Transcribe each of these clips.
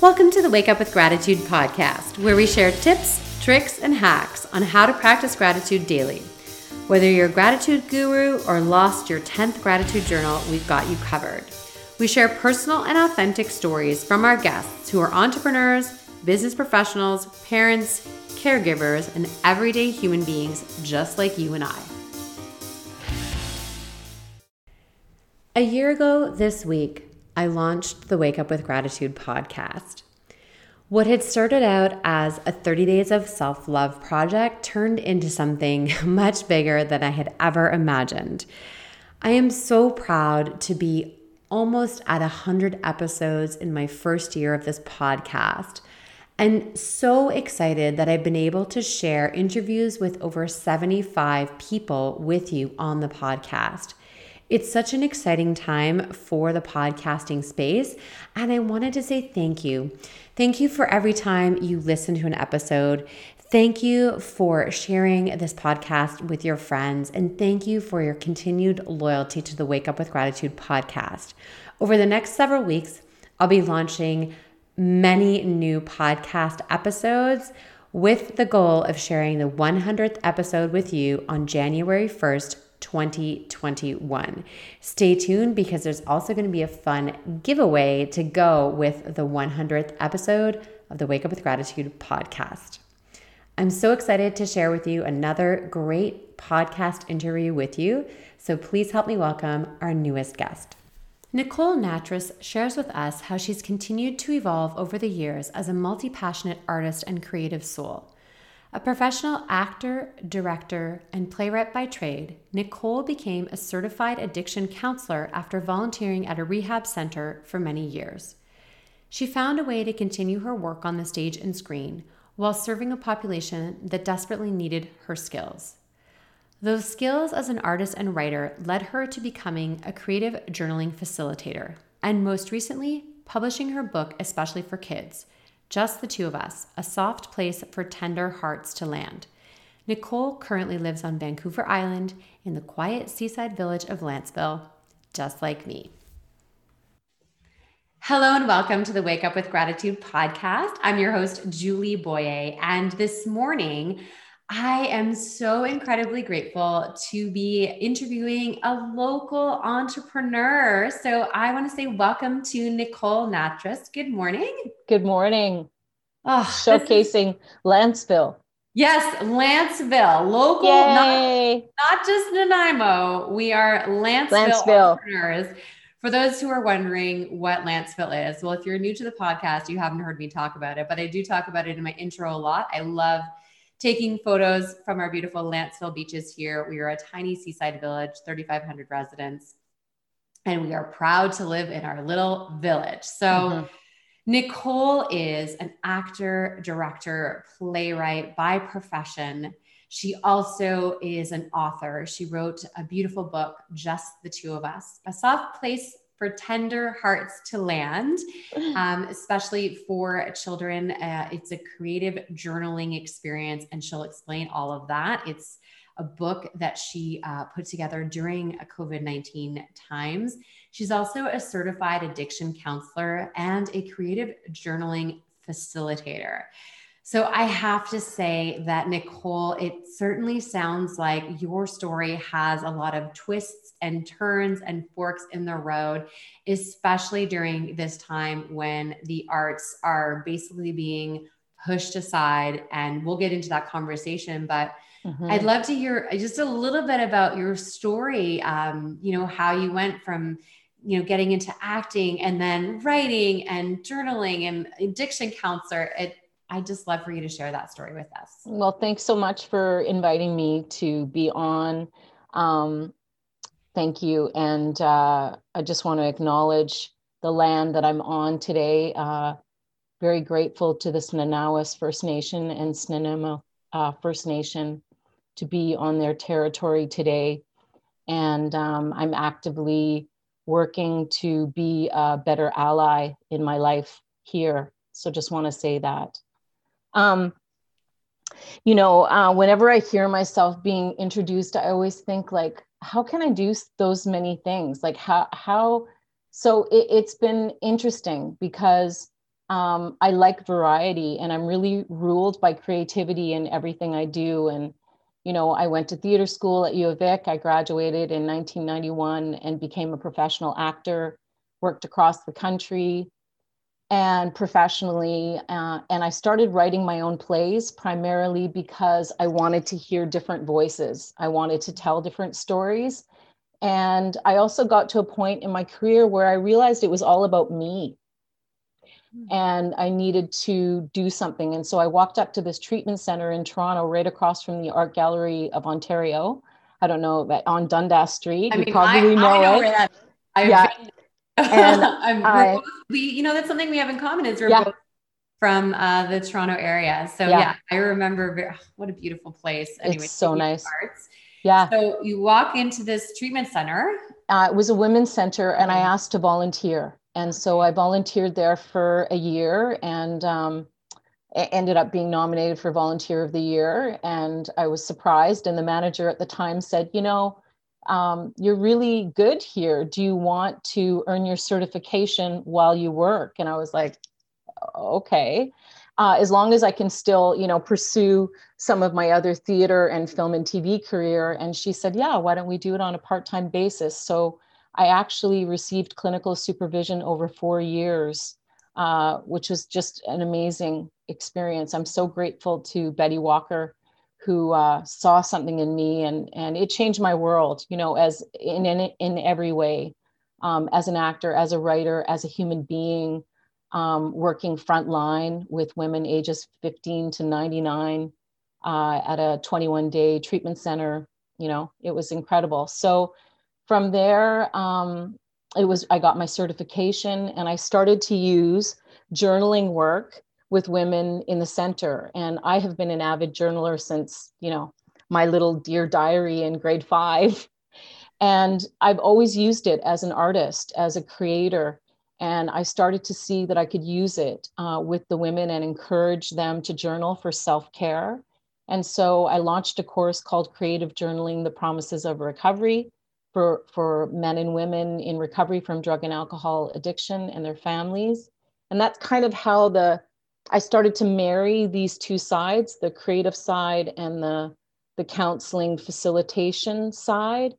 Welcome to the Wake Up with Gratitude podcast, where we share tips, tricks, and hacks on how to practice gratitude daily. Whether you're a gratitude guru or lost your 10th gratitude journal, we've got you covered. We share personal and authentic stories from our guests who are entrepreneurs, business professionals, parents, caregivers, and everyday human beings just like you and I. A year ago this week, I launched the Wake Up with Gratitude podcast. What had started out as a 30 days of self love project turned into something much bigger than I had ever imagined. I am so proud to be almost at 100 episodes in my first year of this podcast. And so excited that I've been able to share interviews with over 75 people with you on the podcast. It's such an exciting time for the podcasting space. And I wanted to say thank you. Thank you for every time you listen to an episode. Thank you for sharing this podcast with your friends. And thank you for your continued loyalty to the Wake Up with Gratitude podcast. Over the next several weeks, I'll be launching many new podcast episodes with the goal of sharing the 100th episode with you on January 1st, 2021. Stay tuned because there's also going to be a fun giveaway to go with the 100th episode of the Wake Up with Gratitude podcast. I'm so excited to share with you another great podcast interview with you. So please help me welcome our newest guest. Nicole Nattrass shares with us how she's continued to evolve over the years as a multi passionate artist and creative soul. A professional actor, director, and playwright by trade, Nicole became a certified addiction counselor after volunteering at a rehab center for many years. She found a way to continue her work on the stage and screen while serving a population that desperately needed her skills. Those skills as an artist and writer led her to becoming a creative journaling facilitator, and most recently, publishing her book, especially for kids just the two of us, a soft place for tender hearts to land. Nicole currently lives on Vancouver Island in the quiet seaside village of Lantzville, just like me. Hello and welcome to the Wake Up with Gratitude podcast. I'm your host, Julie Boyer. And this morning, I am so incredibly grateful to be interviewing a local entrepreneur. So I want to say welcome to Nicole Nattrass. Good morning. Good morning. Oh, Showcasing is... Lantzville. Yes, Lantzville, local, not, not, just Nanaimo. We are Lanceville, Lantzville entrepreneurs. For those who are wondering what Lantzville is, well, if you're new to the podcast, you haven't heard me talk about it, but I do talk about it in my intro a lot. I love taking photos from our beautiful Lantzville beaches here. We are a tiny seaside village, 3,500 residents, and we are proud to live in our little village. So, mm-hmm. Nicole is an actor, director, playwright by profession. She also is an author. She wrote a beautiful book, Just the Two of Us, a soft place for tender hearts to land, um, especially for children. Uh, it's a creative journaling experience, and she'll explain all of that. It's a book that she uh, put together during COVID 19 times. She's also a certified addiction counselor and a creative journaling facilitator. So I have to say that, Nicole, it certainly sounds like your story has a lot of twists and turns and forks in the road, especially during this time when the arts are basically being pushed aside. And we'll get into that conversation. But mm-hmm. I'd love to hear just a little bit about your story, um, you know, how you went from you know getting into acting and then writing and journaling and addiction counselor it I just love for you to share that story with us. Well, thanks so much for inviting me to be on. Um, thank you. And uh, I just want to acknowledge the land that I'm on today. Uh, very grateful to the Snaw-naw-as First Nation and Snuneymuxw uh, First Nation to be on their territory today. And um, I'm actively working to be a better ally in my life here. So just want to say that. Um, you know, uh, whenever I hear myself being introduced, I always think like, how can I do those many things? Like how how? So it, it's been interesting because um, I like variety and I'm really ruled by creativity in everything I do. And, you know, I went to theater school at U of Vic. I graduated in 1991 and became a professional actor, worked across the country and professionally. Uh, and I started writing my own plays primarily because I wanted to hear different voices. I wanted to tell different stories. And I also got to a point in my career where I realized it was all about me and I needed to do something. And so I walked up to this treatment center in Toronto, right across from the Art Gallery of Ontario. I don't know that on Dundas Street. I mean, you probably I, know, I know it. That, yeah. And I, we, you know, that's something we have in common is we're yeah. both from uh, the Toronto area. So yeah, yeah I remember very, what a beautiful place. Anyway, it's so nice. Parts. Yeah. So you walk into this treatment center. Uh, it was a women's center, and I asked to volunteer. And so I volunteered there for a year and um, ended up being nominated for Volunteer of the Year. And I was surprised. And the manager at the time said, You know, um, you're really good here. Do you want to earn your certification while you work? And I was like, okay. Uh, as long as I can still, you know, pursue some of my other theater and film and TV career. And she said, yeah, why don't we do it on a part-time basis? So I actually received clinical supervision over four years, uh, which was just an amazing experience. I'm so grateful to Betty Walker, who uh, saw something in me, and and it changed my world. You know, as in in, in every way, um, as an actor, as a writer, as a human being, um, working frontline with women ages 15 to 99 uh, at a 21 day treatment center. You know, it was incredible. So from there, um, it was I got my certification and I started to use journaling work with women in the center. And I have been an avid journaler since, you know, my little dear diary in grade five. And I've always used it as an artist, as a creator. And I started to see that I could use it uh, with the women and encourage them to journal for self care. And so I launched a course called Creative Journaling The Promises of Recovery for, for men and women in recovery from drug and alcohol addiction and their families. And that's kind of how the I started to marry these two sides, the creative side and the the counseling facilitation side.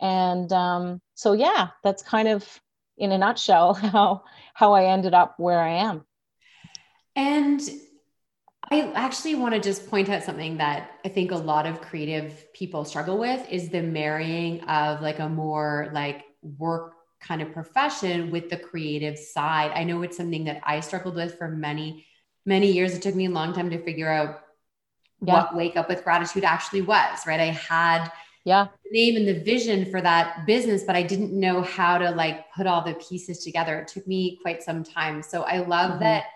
And um, so yeah, that's kind of in a nutshell how how I ended up where I am. And I actually want to just point out something that I think a lot of creative people struggle with is the marrying of like a more like work kind of profession with the creative side. I know it's something that I struggled with for many, many years. It took me a long time to figure out yeah. what Wake Up with Gratitude actually was, right? I had yeah the name and the vision for that business, but I didn't know how to like put all the pieces together. It took me quite some time. So I love mm-hmm. that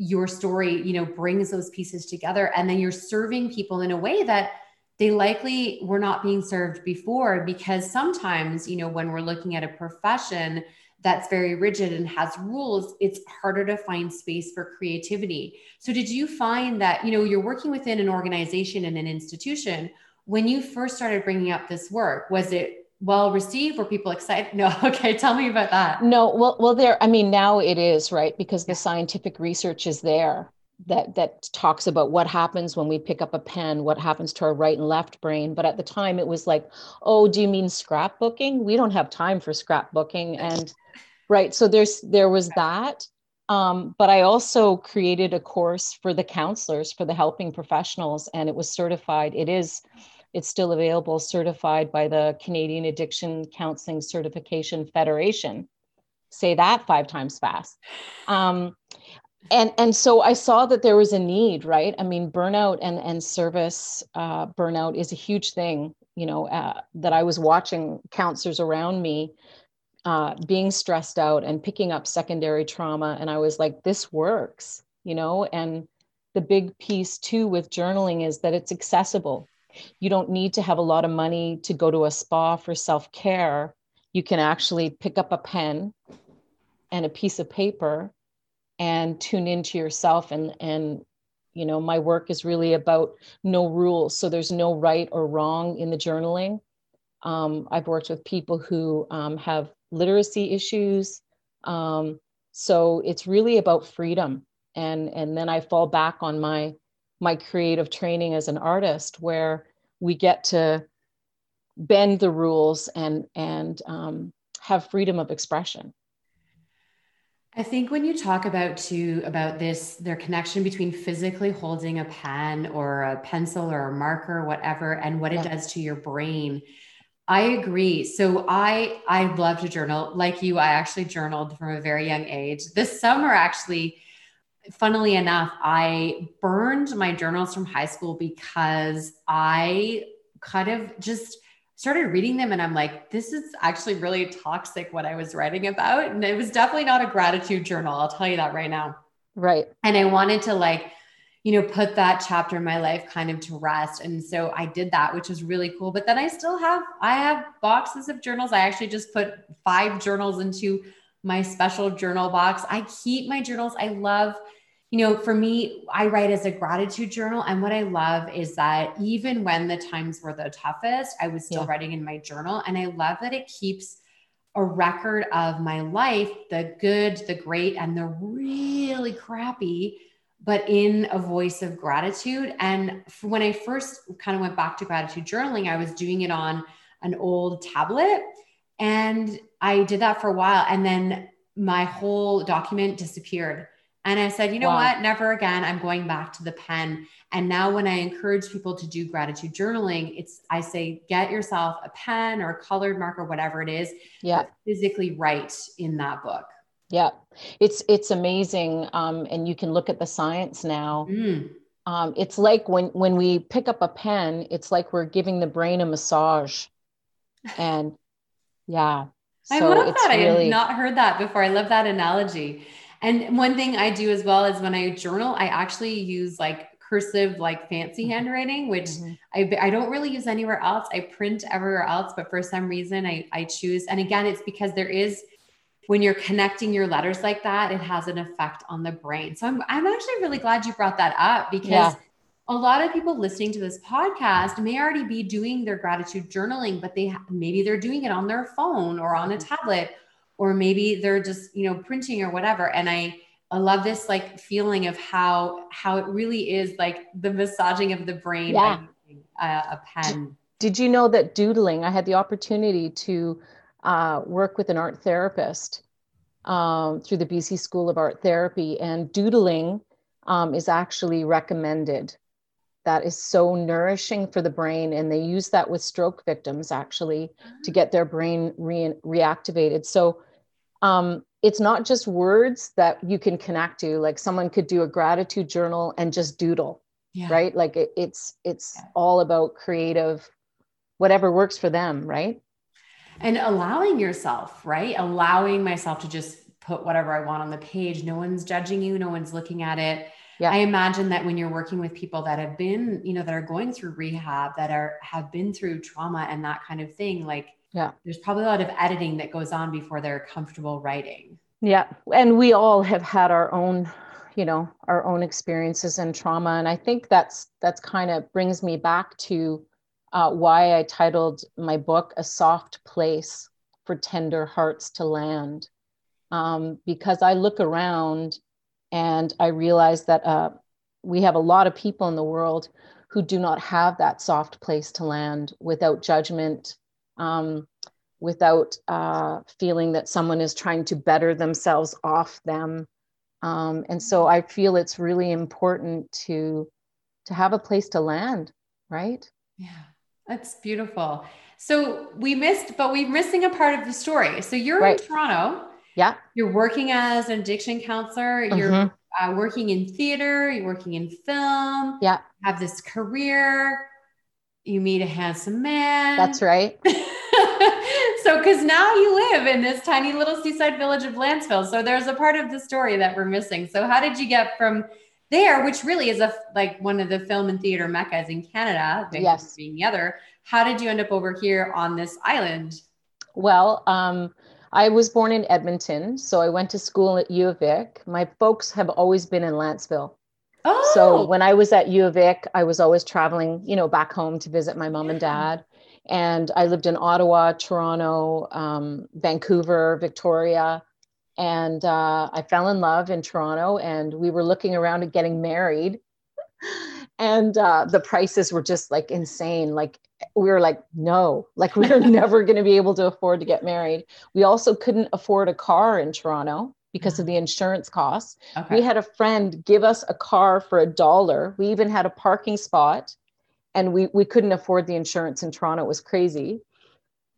your story you know brings those pieces together and then you're serving people in a way that they likely were not being served before because sometimes you know when we're looking at a profession that's very rigid and has rules it's harder to find space for creativity so did you find that you know you're working within an organization and an institution when you first started bringing up this work was it well received? Were people excited? No. Okay. Tell me about that. No. Well, well, there, I mean, now it is, right? Because the scientific research is there that that talks about what happens when we pick up a pen, what happens to our right and left brain. But at the time it was like, oh, do you mean scrapbooking? We don't have time for scrapbooking. And right. So there's there was that. Um, but I also created a course for the counselors, for the helping professionals, and it was certified. It is it's still available, certified by the Canadian Addiction Counseling Certification Federation. Say that five times fast. Um, and and so I saw that there was a need, right? I mean, burnout and and service uh, burnout is a huge thing. You know, uh, that I was watching counselors around me uh, being stressed out and picking up secondary trauma, and I was like, this works, you know. And the big piece too with journaling is that it's accessible you don't need to have a lot of money to go to a spa for self care. You can actually pick up a pen and a piece of paper and tune into yourself and and you know my work is really about no rules. So there's no right or wrong in the journaling. Um, i've worked with people who um, have literacy issues. Um, so it's really about freedom. And and then i fall back on my my creative training as an artist where we get to bend the rules and and um, have freedom of expression I think when you talk about too about this, their connection between physically holding a pen or a pencil or a marker, or whatever, and what yeah. it does to your brain. I agree. So I I love to journal. Like you, I actually journaled from a very young age. This summer, actually, funnily enough, I burned my journals from high school because I kind of just started reading them and I'm like, this is actually really toxic what I was writing about. And it was definitely not a gratitude journal. I'll tell you that right now. Right. And I wanted to like, you know, put that chapter in my life kind of to rest. And so I did that, which was really cool. But then I still have, I have boxes of journals. I actually just put five journals into my special journal box. I keep my journals. I love you know, for me, I write as a gratitude journal. And what I love is that even when the times were the toughest, I was still yeah. writing in my journal. And I love that it keeps a record of my life the good, the great, and the really crappy, but in a voice of gratitude. And when I first kind of went back to gratitude journaling, I was doing it on an old tablet. And I did that for a while. And then my whole document disappeared and I said, you know wow. what? Never again. I'm going back to the pen. And now when I encourage people to do gratitude journaling, it's I say get yourself a pen or a colored marker, whatever it is. Yeah. Physically write in that book. Yeah. It's it's amazing. Um, and you can look at the science now. Mm. Um, it's like when when we pick up a pen, it's like we're giving the brain a massage. And yeah. So I love that. Really... I had not heard that before. I love that analogy. And one thing I do as well is when I journal, I actually use like cursive, like fancy mm-hmm. handwriting, which mm-hmm. I, I don't really use anywhere else. I print everywhere else, but for some reason I, I choose. And again, it's because there is, when you're connecting your letters like that, it has an effect on the brain. So I'm, I'm actually really glad you brought that up because yeah. a lot of people listening to this podcast may already be doing their gratitude journaling, but they maybe they're doing it on their phone or on a mm-hmm. tablet or maybe they're just you know printing or whatever. And i i love this like feeling of how how it really is like the massaging of the brain yeah. a, a pen. Did you know that doodling i had the opportunity to uh, work with an art therapist um, through the bc school of art therapy and doodling um, is actually recommended. That is so nourishing for the brain and they use that with stroke victims actually to get their brain re- reactivated. So um, it's not just words that you can connect to like someone could do a gratitude journal and just doodle yeah. right like it, it's it's yeah. all about creative whatever works for them right and allowing yourself right allowing myself to just put whatever i want on the page no one's judging you no one's looking at it yeah. i imagine that when you're working with people that have been you know that are going through rehab that are have been through trauma and that kind of thing like yeah. There's probably a lot of editing that goes on before they're comfortable writing. Yeah. And we all have had our own you know our own experiences and trauma. And i think that's that's kind of brings me back to uh, why i titled my book a soft place for tender hearts to land. Um, because i look around and i realize that uh, we have a lot of people in the world who do not have that soft place to land without judgment um, without uh, feeling that someone is trying to better themselves off them. Um, and so I feel it's really important to to have a place to land, right? Yeah, that's beautiful. So we missed, but we're missing a part of the story. So you're right. in Toronto. Yeah. You're working as an addiction counselor. You're mm-hmm. uh, working in theater. You're working in film. Yeah. Have this career you meet a handsome man. That's right. so, because now you live in this tiny little seaside village of Lantzville. So, there's a part of the story that we're missing. So, how did you get from there, which really is a like one of the film and theater meccas in Canada, yes. being the other? How did you end up over here on this island? Well, um, I was born in Edmonton, so I went to school at U of Vic. My folks have always been in Lantzville. Oh. So when I was at U of Vic, I was always traveling, you know, back home to visit my mom and dad. And I lived in Ottawa, Toronto, um, Vancouver, Victoria. and uh, I fell in love in Toronto, and we were looking around at getting married, and uh, the prices were just like insane. Like we were like, no, like we are never going to be able to afford to get married. We also couldn't afford a car in Toronto because of the insurance costs. Okay. We had a friend give us a car for a dollar. We even had a parking spot, and we we couldn't afford the insurance in Toronto. It was crazy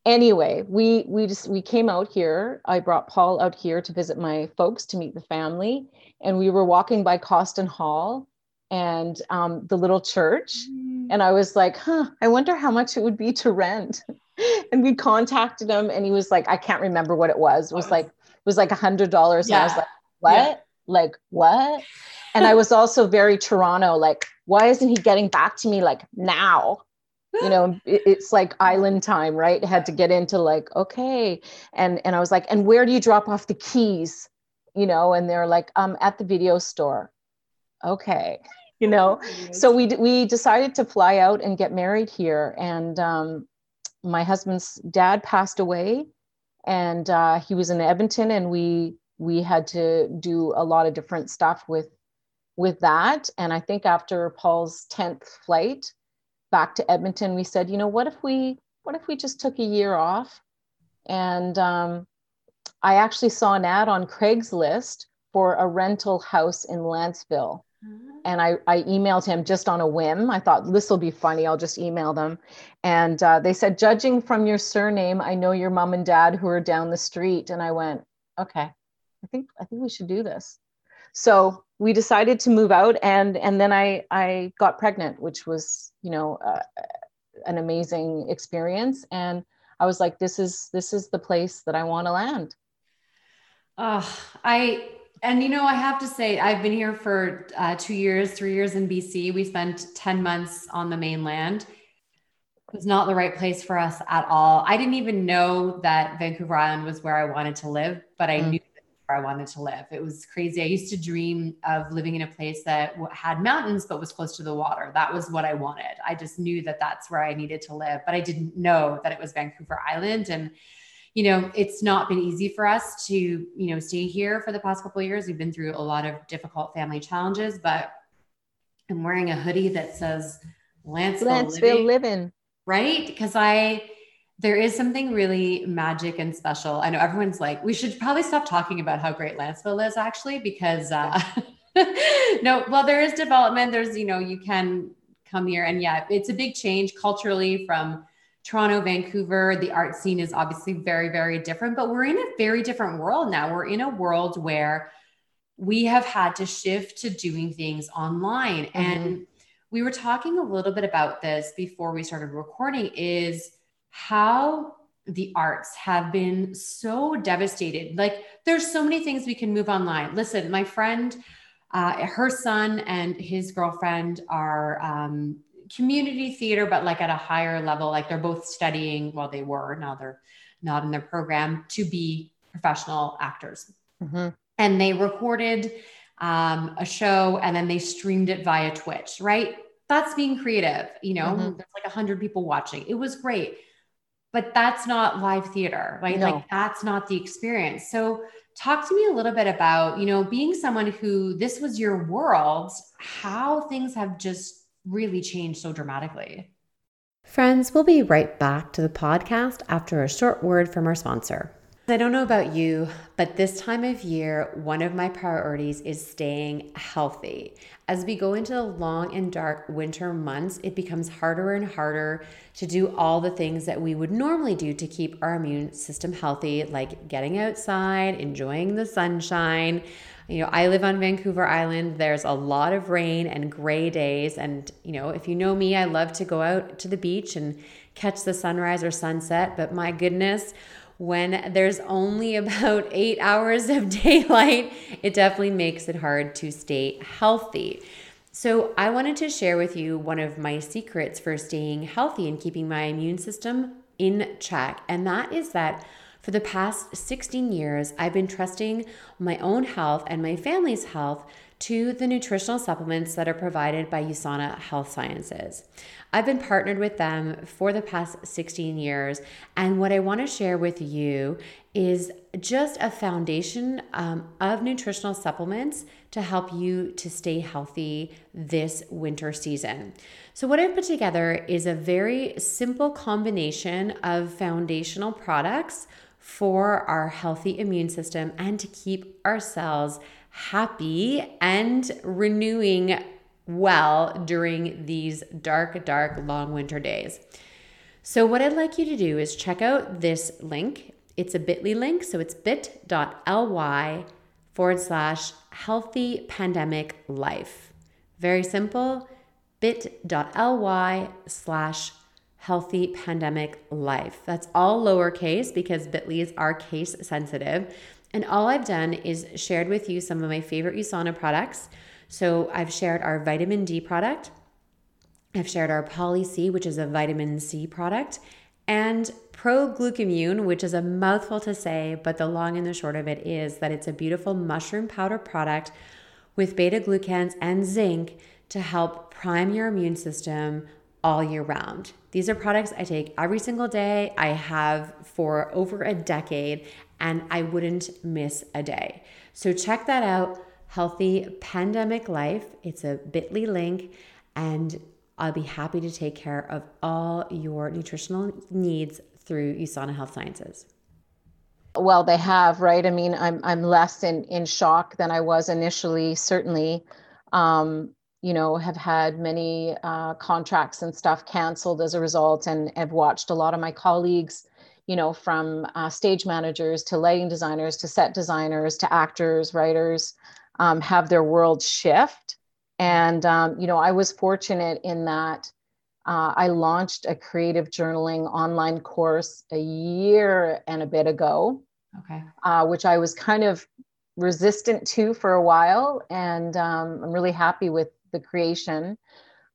anyway we we just we came out here i brought paul out here to visit my folks to meet the family and we were walking by costin hall and um, the little church mm. and i was like huh i wonder how much it would be to rent and we contacted him and he was like i can't remember what it was it was like it was like a hundred dollars yeah. and i was like what yeah. like what and i was also very toronto like why isn't he getting back to me like now? You know it's like island time right? Had to get into like okay. And and i was like and where do you drop off the keys? You know and they're like um at the video store. Okay. You know so we we decided to fly out and get married here. And um my husband's dad passed away and uh, he was in edmonton and we we had to do a lot of different stuff with with that and i think after paul's 10th flight back to Edmonton, we said, you know, what if we what if we just took a year off? And um, I actually saw an ad on Craigslist for a rental house in Lantzville. Mm-hmm. And I, I emailed him just on a whim. I thought this will be funny. I'll just email them. And uh, they said, judging from your surname, I know your mom and dad who are down the street. And I went, okay, I think I think we should do this. So we decided to move out, and and then I I got pregnant, which was you know uh, an amazing experience, and I was like, this is this is the place that I want to land. Oh, I and you know I have to say I've been here for uh, two years, three years in BC. We spent ten months on the mainland. It was not the right place for us at all. I didn't even know that Vancouver Island was where I wanted to live, but I mm. knew I wanted to live. It was crazy. I used to dream of living in a place that had mountains but was close to the water. That was what I wanted. I just knew that that's where I needed to live, but I didn't know that it was Vancouver Island and you know, it's not been easy for us to, you know, stay here for the past couple of years. We've been through a lot of difficult family challenges, but I'm wearing a hoodie that says Lantzville, Lantzville living, living. right? Because I there is something really magic and special. I know everyone's like, we should probably stop talking about how great Lantzville is actually, because uh, no, well, there is development. There's, you know, you can come here and yeah, it's a big change culturally from Toronto, Vancouver. The art scene is obviously very, very different, but we're in a very different world now. We're in a world where we have had to shift to doing things online. Mm-hmm. And we were talking a little bit about this before we started recording is how the arts have been so devastated. Like there's so many things we can move online. Listen, my friend, uh, her son and his girlfriend are um, community theater, but like at a higher level. Like they're both studying, well, they were, now they're not in their program to be professional actors. Mm-hmm. And they recorded um, a show and then they streamed it via Twitch, right? That's being creative. You know, mm-hmm. there's like a hundred people watching. It was great but that's not live theater right? No. like that's not the experience. So talk to me a little bit about you know being someone who this was your world how things have just really changed so dramatically. Friends we'll be right back to the podcast after a short word from our sponsor I don't know about you, but this time of year, one of my priorities is staying healthy. As we go into the long and dark winter months, it becomes harder and harder to do all the things that we would normally do to keep our immune system healthy, like getting outside, enjoying the sunshine. You know, I live on Vancouver Island. There's a lot of rain and gray days. And, you know, if you know me, I love to go out to the beach and catch the sunrise or sunset. But my goodness, when there's only about eight hours of daylight, it definitely makes it hard to stay healthy. So, I wanted to share with you one of my secrets for staying healthy and keeping my immune system in check. And that is that for the past 16 years, I've been trusting my own health and my family's health to the nutritional supplements that are provided by USANA Health Sciences. I've been partnered with them for the past 16 years. And what I want to share with you is just a foundation um, of nutritional supplements to help you to stay healthy this winter season. So, what I've put together is a very simple combination of foundational products for our healthy immune system and to keep ourselves happy and renewing well during these dark, dark, long winter days. So, what I'd like you to do is check out this link. It's a bit.ly link, so it's bit.ly forward slash healthy pandemic life. Very simple bit.ly slash healthy pandemic life. That's all lowercase because bit.lys are case sensitive. And all I've done is shared with you some of my favorite USANA products. So I've shared our vitamin D product. I've shared our Poly C, which is a vitamin C product, and Proglucamune, which is a mouthful to say, but the long and the short of it is that it's a beautiful mushroom powder product with beta glucans and zinc to help prime your immune system all year round. These are products I take every single day. I have for over a decade, and I wouldn't miss a day. So check that out. Healthy Pandemic Life. It's a bit.ly link, and I'll be happy to take care of all your nutritional needs through USANA Health Sciences. Well, they have, right? I mean, I'm I'm less in in shock than I was initially. Certainly, um, you know, have had many uh, contracts and stuff canceled as a result, and have watched a lot of my colleagues, you know, from uh, stage managers to lighting designers to set designers to actors, writers, um, have their world shift and, um, you know, I was fortunate in that uh, I launched a creative journaling online course a year and a bit ago. Okay. Uh, which I was kind of resistant to for a while. And um, I'm really happy with the creation.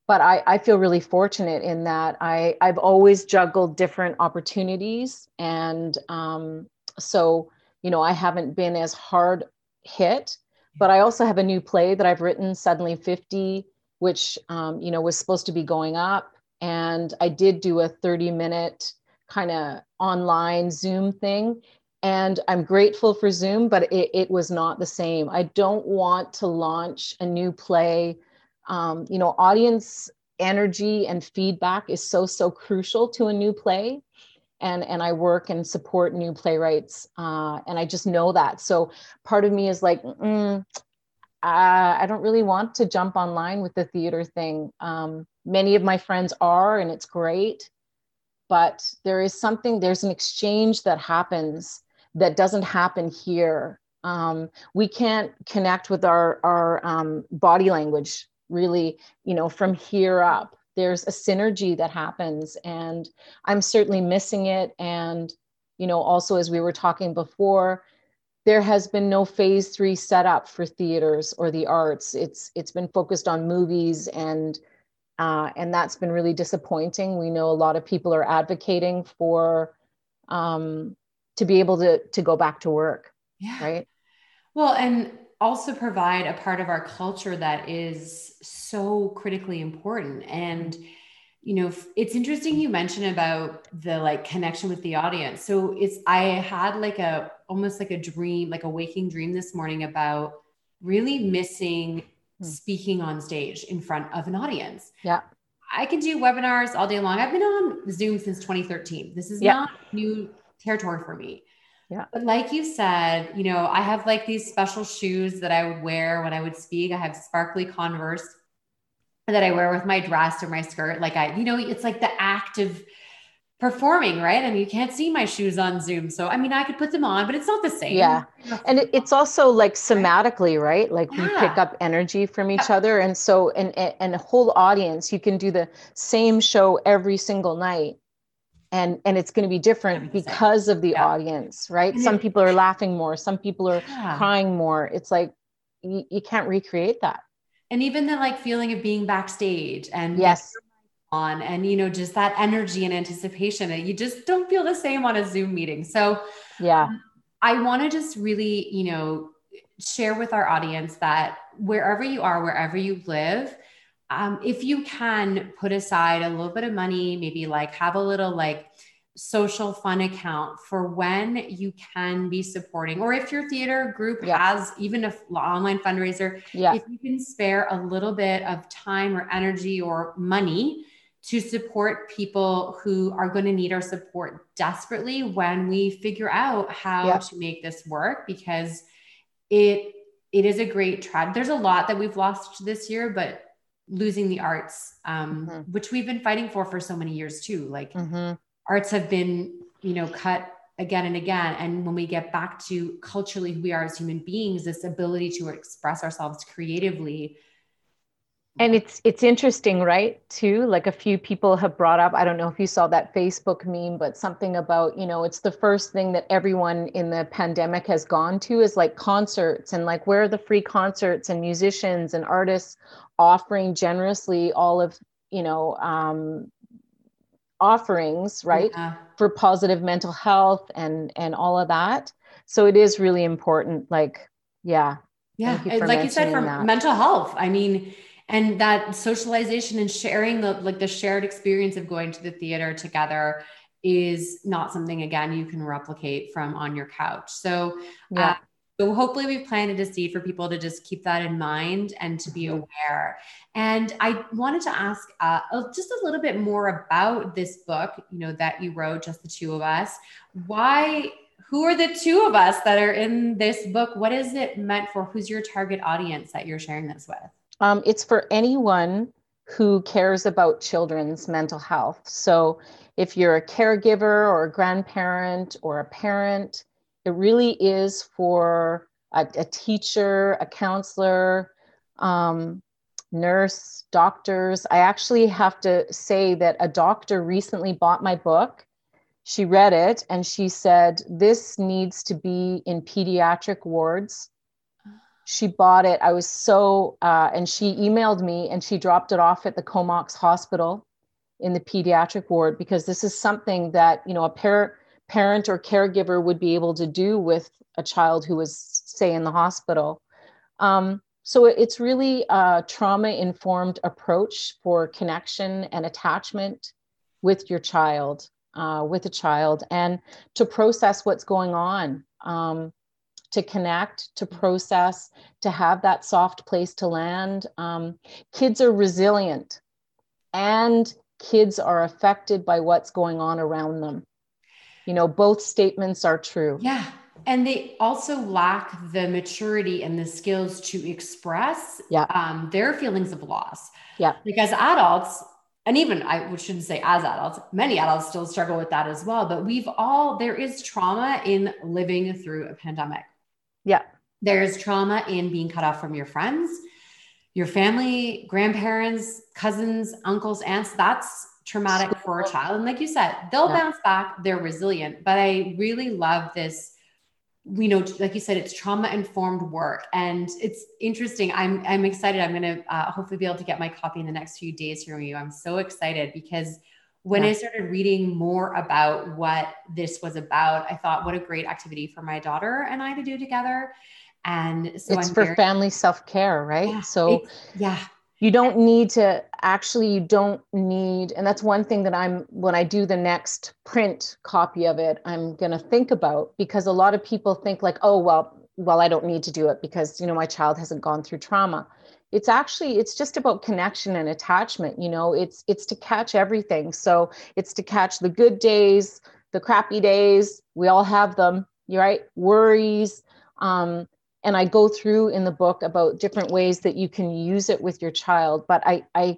But I, I feel really fortunate in that I, I've always juggled different opportunities. And um, so, you know, I haven't been as hard hit but I also have a new play that I've written, Suddenly 50, which, um, you know, was supposed to be going up. And I did do a 30 minute kind of online Zoom thing. And I'm grateful for Zoom, but it, it, was not the same. I don't want to launch a new play. Um, you know, audience energy and feedback is so, so crucial to a new play and and I work and support new playwrights, uh, and I just know that. So part of me is like, mm, I don't really want to jump online with the theater thing. Um, many of my friends are, and it's great, but there is something. There's an exchange that happens that doesn't happen here. Um, we can't connect with our our um, body language really, you know, from here up there's a synergy that happens and i'm certainly missing it. And you know also as we were talking before there has been no phase three setup for theaters or the arts. It's it's been focused on movies and uh, and that's been really disappointing. We know a lot of people are advocating for um, to be able to to go back to work yeah. right? Well and also provide a part of our culture that is so critically important. And you know it's interesting you mentioned about the like connection with the audience. So it's i had like a almost like a dream like a waking dream this morning about really missing hmm. speaking on stage in front of an audience. Yeah. I can do webinars all day long. I've been on zoom since 2013 this is yeah. not new territory for me yeah. But like you said, you know, I have like these special shoes that I would wear when I would speak. I have sparkly Converse that I wear with my dress or my skirt. Like I, you know, it's like the act of performing, right? I mean, you can't see my shoes on Zoom. So, I mean, I could put them on, but it's not the same. Yeah. And it's also like somatically, right? Like yeah. we pick up energy from each other. And so, and, and a whole audience, you can do the same show every single night and and it's going to be different because of the yeah. audience right? Some people are laughing more some people are yeah. crying more. It's like you, you can't recreate that. And even the like feeling of being backstage and yes. on and you know just that energy and anticipation that you just don't feel the same on a zoom meeting. So yeah. um, i want to just really you know share with our audience that wherever you are wherever you live um, if you can put aside a little bit of money, maybe like have a little like social fund account for when you can be supporting, or if your theater group Yeah. has even an online fundraiser, Yeah. if you can spare a little bit of time or energy or money to support people who are going to need our support desperately when we figure out how Yeah. to make this work because it it is a great trend. There's a lot that we've lost this year, but losing the arts, um, Mhm. which we've been fighting for for so many years too. Like hmm arts have been, you know, cut again and again. And when we get back to culturally who we are as human beings, this ability to express ourselves creatively. And it's it's interesting, right? Too, like a few people have brought up. I don't know if you saw that Facebook meme, but something about you know, it's the first thing that everyone in the pandemic has gone to is like concerts and like where are the free concerts and musicians and artists offering generously all of you know um, offerings, right? Yeah. for positive mental health and and all of that so it is really important like yeah Yeah. Like you said, for that. mental health. I mean, and that socialization and sharing the like the shared experience of going to the theater together is not something again you can replicate from on your couch. So yeah Uh, so hopefully we've planted a seed for people to just keep that in mind and to be Mhm. aware. And I wanted to ask uh, just a little bit more about this book, you know, that you wrote, just the two of us. Why? Who are the two of us that are in this book? What is it meant for? Who's your target audience that you're sharing this with? Um, it's for anyone who cares about children's mental health. So if you're a caregiver or a grandparent or a parent it really is for a, a teacher a counselor um, nurse doctors. I actually have to say that a doctor recently bought my book. She read it and she said this needs to be in pediatric wards she bought it. I was so uh, and she emailed me and she dropped it off at the comox hospital in the pediatric ward because this is something that you know a par- parent or caregiver would be able to do with a child who was say in the hospital. Um, so it's really a trauma informed approach for connection and attachment with your child uh, with a child and to process what's going on. Um, to connect to process to have that soft place to land um, kids are resilient and kids are affected by what's going on around them you know both statements are true Yeah. And they also lack the maturity and the skills to express Yeah. um, their feelings of loss. Yeah. Because adults, and even I shouldn't say as adults, many adults still struggle with that as well. But we've all, there is trauma in living through a pandemic. Yeah. There's trauma in being cut off from your friends, your family, grandparents, cousins, uncles, aunts. That's traumatic for a child. And like you said, they'll Yeah. bounce back, they're resilient. But I really love this. We know, like you said, it's trauma informed work, and it's interesting. I'm I'm excited. I'm gonna uh, hopefully be able to get my copy in the next few days from you. I'm so excited because when Yeah. I started reading more about what this was about, I thought, what a great activity for my daughter and I to do together. And so it's I'm for very, family self-care right Yeah, so yeah, you don't need to actually you don't need and that's one thing that i'm when i do the next print copy of it i'm going to think about because a lot of people think like oh well well i don't need to do it because you know my child hasn't gone through trauma it's actually it's just about connection and attachment you know it's it's to catch everything so it's to catch the good days the crappy days we all have them right worries um, and I go through in the book about different ways that you can use it with your child. But I, I,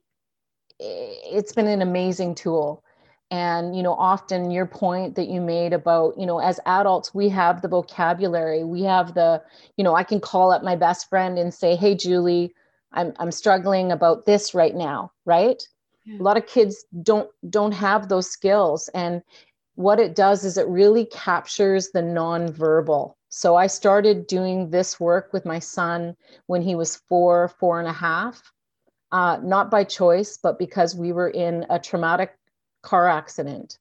it's been an amazing tool. And you know, often your point that you made about you know, as adults, we have the vocabulary, we have the, you know, I can call up my best friend and say, "Hey, Julie, I'm I'm struggling about this right now," right? Yeah. A lot of kids don't don't have those skills, and what it does is it really captures the nonverbal. So I started doing this work with my son when he was four, four and a half, uh, not by choice, but because we were in a traumatic car accident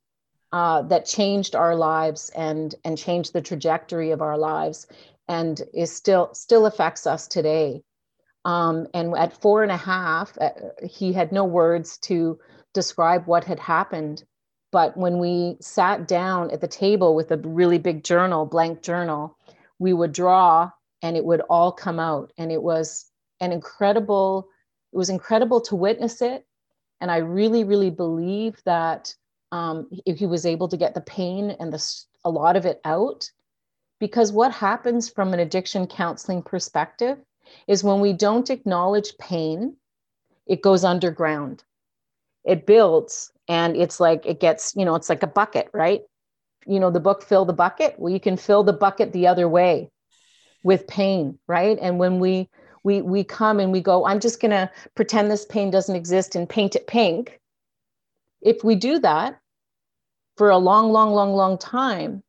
uh, that changed our lives and and changed the trajectory of our lives, and is still still affects us today. Um, and at four and a half, uh, he had no words to describe what had happened but when we sat down at the table with a really big journal, blank journal, we would draw and it would all come out. And it was an incredible, it was incredible to witness it. And I really, really believe that um, he was able to get the pain and the, a lot of it out. Because what happens from an addiction counseling perspective is when we don't acknowledge pain, it goes underground. It builds and it's like it gets, you know, it's like a bucket, right? You know, the book Fill the Bucket. Well, you can fill the bucket the other way with pain, right? And when we we we come and we go, I'm just gonna pretend this pain doesn't exist and paint it pink. If we do that for a long, long, long, long time,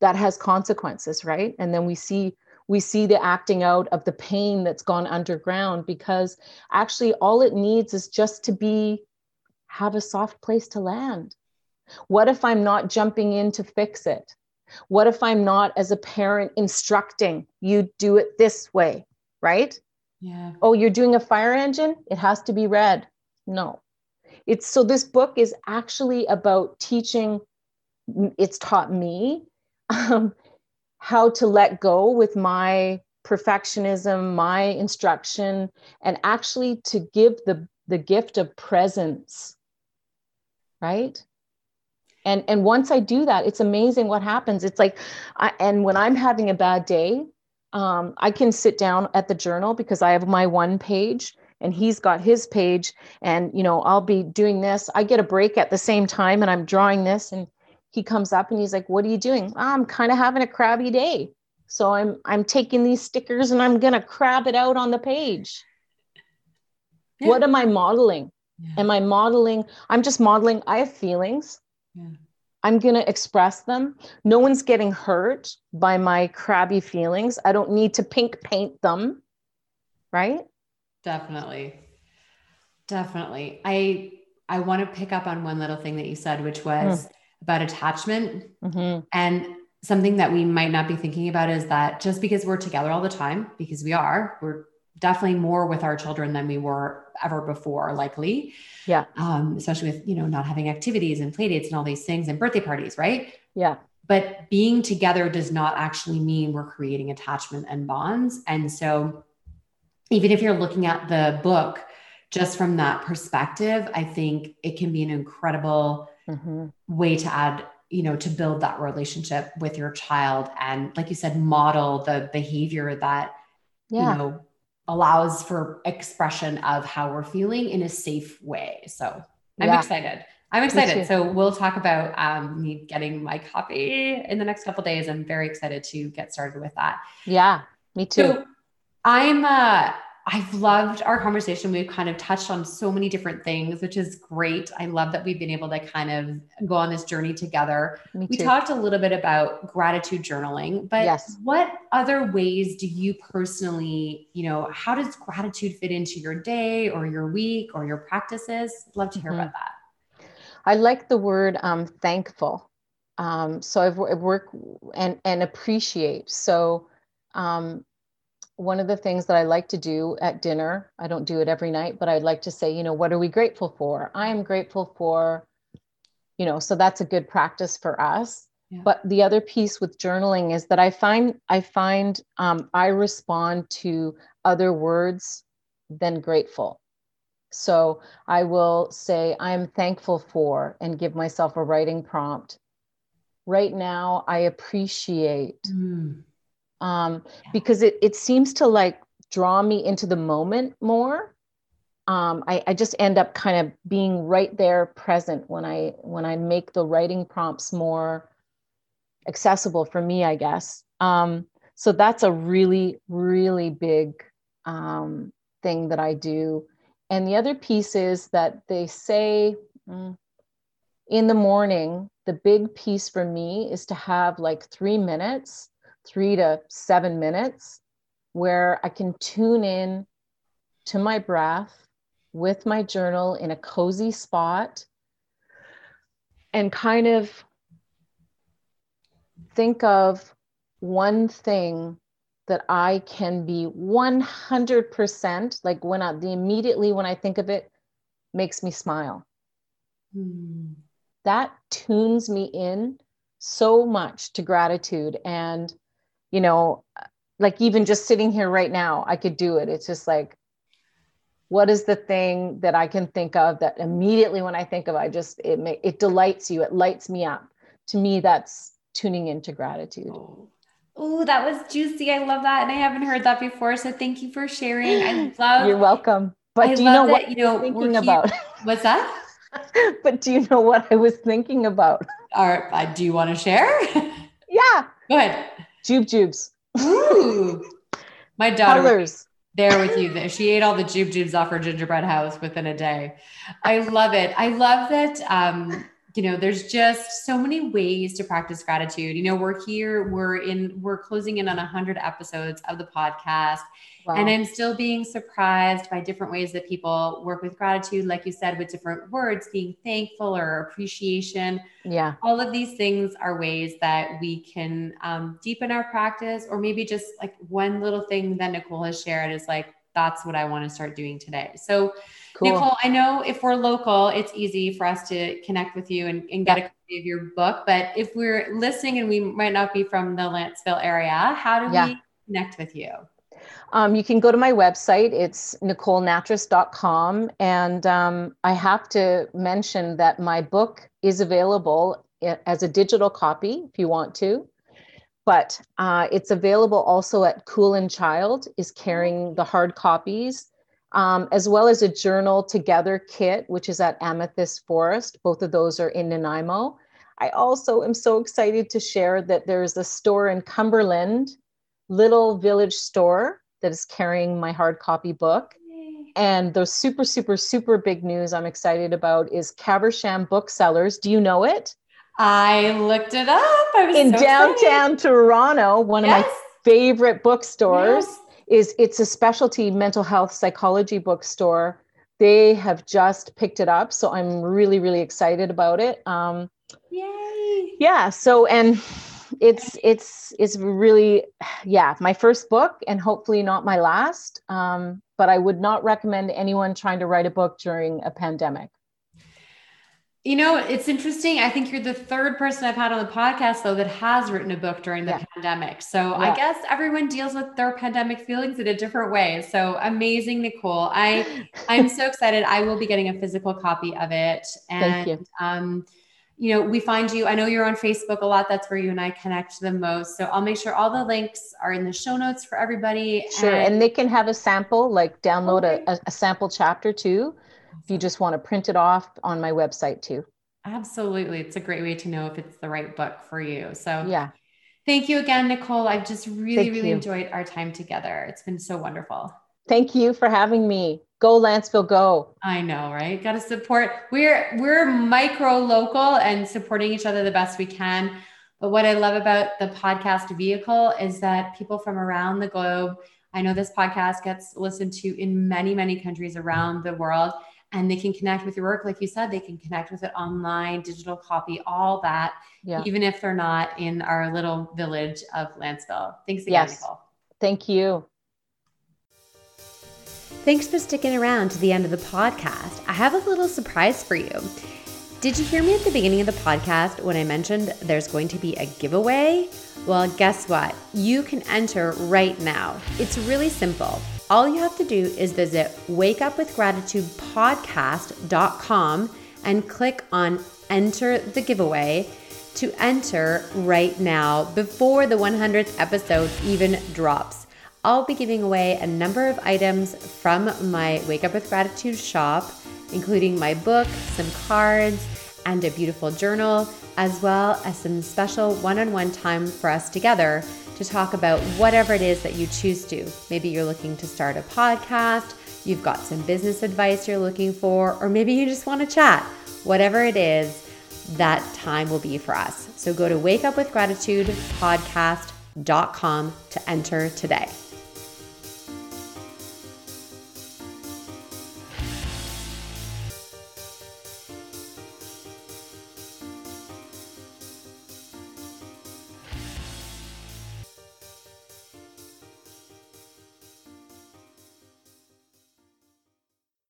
that has consequences, right? And then we see we see the acting out of the pain that's gone underground because actually all it needs is just to be have a soft place to land. What if I'm not jumping in to fix it? What if I'm not, as a parent, instructing you do it this way, right? Yeah. Oh, you're doing a fire engine? It has to be red. No. It's so this book is actually about teaching, it's taught me um, how to let go with my perfectionism, my instruction, and actually to give the, the gift of presence, right? and and once i do that it's amazing what happens it's like I, and when i'm having a bad day um, i can sit down at the journal because i have my one page and he's got his page and you know i'll be doing this i get a break at the same time and i'm drawing this and he comes up and he's like what are you doing oh, i'm kind of having a crabby day so i'm i'm taking these stickers and i'm going to crab it out on the page yeah. what am i modeling yeah. am i modeling i'm just modeling i have feelings yeah. I'm going to express them. No one's getting hurt by my crabby feelings. I don't need to pink paint them. Right? Definitely. Definitely. I I want to pick up on one little thing that you said which was mm. About attachment. Mm-hmm. And something that we might not be thinking about is that just because we're together all the time because we are, we're definitely more with our children than we were ever before, likely. Yeah. Um, especially with, you know, not having activities and play dates and all these things and birthday parties, right? Yeah. But being together does not actually mean we're creating attachment and bonds. And so even if you're looking at the book just from that perspective, I think it can be an incredible mm-hmm. way to add you know to build that relationship with your child and like you said model the behavior that yeah. you know allows for expression of how we're feeling in a safe way. So I'm yeah. excited. I'm excited. So we'll talk about um, me getting my copy in the next couple days. I'm very excited to get started with that. Yeah, me too. So I'm uh, I've loved our conversation. We've kind of touched on so many different things, which is great. I love that we've been able to kind of go on this journey together. We talked a little bit about gratitude journaling, but yes. what other ways do you personally, you know, how does gratitude fit into your day or your week or your practices? Love to hear mm-hmm. about that. I like the word um, thankful. Um, so I've, I've worked and, and appreciate. So um, one of the things that I like to do at dinner, I don't do it every night, but I'd like to say, you know, what are we grateful for? I am grateful for, you know, so that's a good practice for us. Yeah. But the other piece with journaling is that I find I find um, I respond to other words than grateful. So I will say I'm thankful for and give myself a writing prompt. Right now, I appreciate. Mm um, because it, it seems to like draw me into the moment more. Um, I, I just end up kind of being right there present when I when I make the writing prompts more accessible for me, I guess. Um, so that's a really, really big um, thing that I do. And the other piece is that they say mm, in the morning, the big piece for me is to have like three minutes three to seven minutes where I can tune in to my breath with my journal in a cozy spot and kind of think of one thing that I can be 100% like when I the immediately when I think of it makes me smile. Hmm. that tunes me in so much to gratitude and you know like even just sitting here right now i could do it it's just like what is the thing that i can think of that immediately when i think of i just it may, it delights you it lights me up to me that's tuning into gratitude oh. Oh, that was juicy. I love that. And I haven't heard that before. So thank you for sharing. I love You're welcome. But I do you know what you know thinking about? What's that? but do you know what I was thinking about? Or uh, do you want to share? yeah. Go ahead. Jube jubes. Ooh. My daughter Colors. there with you. She ate all the jube jubes off her gingerbread house within a day. I love it. I love that um, you know there's just so many ways to practice gratitude. You know we're here we're in we're closing in on 100 episodes of the podcast. Wow. and i'm still being surprised by different ways that people work with gratitude. Like you said with different words being thankful or appreciation. Yeah. All of these things are ways that we can um, deepen our practice or maybe just like one little thing that nicole has shared is like that's what i want to start doing today. So Cool. Nicole, I know if we're local, it's easy for us to connect with you and, and get a copy of your book. But if we're listening and we might not be from the Lantzville area, how do yeah. we connect with you? Um, you can go to my website. It's nicolenattrass.com. And um, I have to mention that my book is available as a digital copy if you want to. But uh, it's available also at Cool and Child is carrying the hard copies um, as well as a journal together kit, which is at Amethyst Forest. Both of those are in Nanaimo. I also am so excited to share that there's a store in Cumberland, Little Village Store, that is carrying my hard copy book. And the super, super, super big news I'm excited about is Caversham Booksellers. Do you know it? I looked it up. in so downtown. Toronto, one yes. of my favorite bookstores. Yes is it's a specialty mental health psychology bookstore. They have just picked it up, so I'm really really excited about it. Um, Yay! Yeah. So and it's it's it's really yeah my first book and hopefully not my last. Um, but I would not recommend anyone trying to write a book during a pandemic. You know, it's interesting. I think you're the third person I've had on the podcast, though, that has written a book during the yeah. pandemic. So yeah. I guess everyone deals with their pandemic feelings in a different way. So amazing, Nicole. I I'm so excited. I will be getting a physical copy of it. And Thank you. um, you know, we find you. I know you're on Facebook a lot. That's where you and I connect the most. So I'll make sure all the links are in the show notes for everybody. Sure, and, and they can have a sample, like download okay. a, a sample chapter too if you just want to print it off on my website too. Absolutely. It's a great way to know if it's the right book for you. So, yeah. Thank you again, Nicole. I've just really, Thank really you. enjoyed our time together. It's been so wonderful. Thank you for having me. Go Lantzville, go. I know, right? Got to support. We're we're micro local and supporting each other the best we can. But what I love about the podcast vehicle is that people from around the globe, I know this podcast gets listened to in many, many countries around the world and they can connect with your work like you said they can connect with it online digital copy all that yeah. even if they're not in our little village of lantzville thanks again yes. nicole thank you thanks for sticking around to the end of the podcast i have a little surprise for you did you hear me at the beginning of the podcast when I mentioned there's going to be a giveaway? Well, guess what? You can enter right now. It's really simple. All you have to do is visit wakeupwithgratitudepodcast.com and click on enter the giveaway to enter right now before the 100th episode even drops. I'll be giving away a number of items from my Wake Up with Gratitude shop, including my book, some cards, and a beautiful journal, as well as some special one on one time for us together to talk about whatever it is that you choose to. Maybe you're looking to start a podcast, you've got some business advice you're looking for, or maybe you just want to chat. Whatever it is, that time will be for us. So go to wakeupwithgratitudepodcast.com to enter today.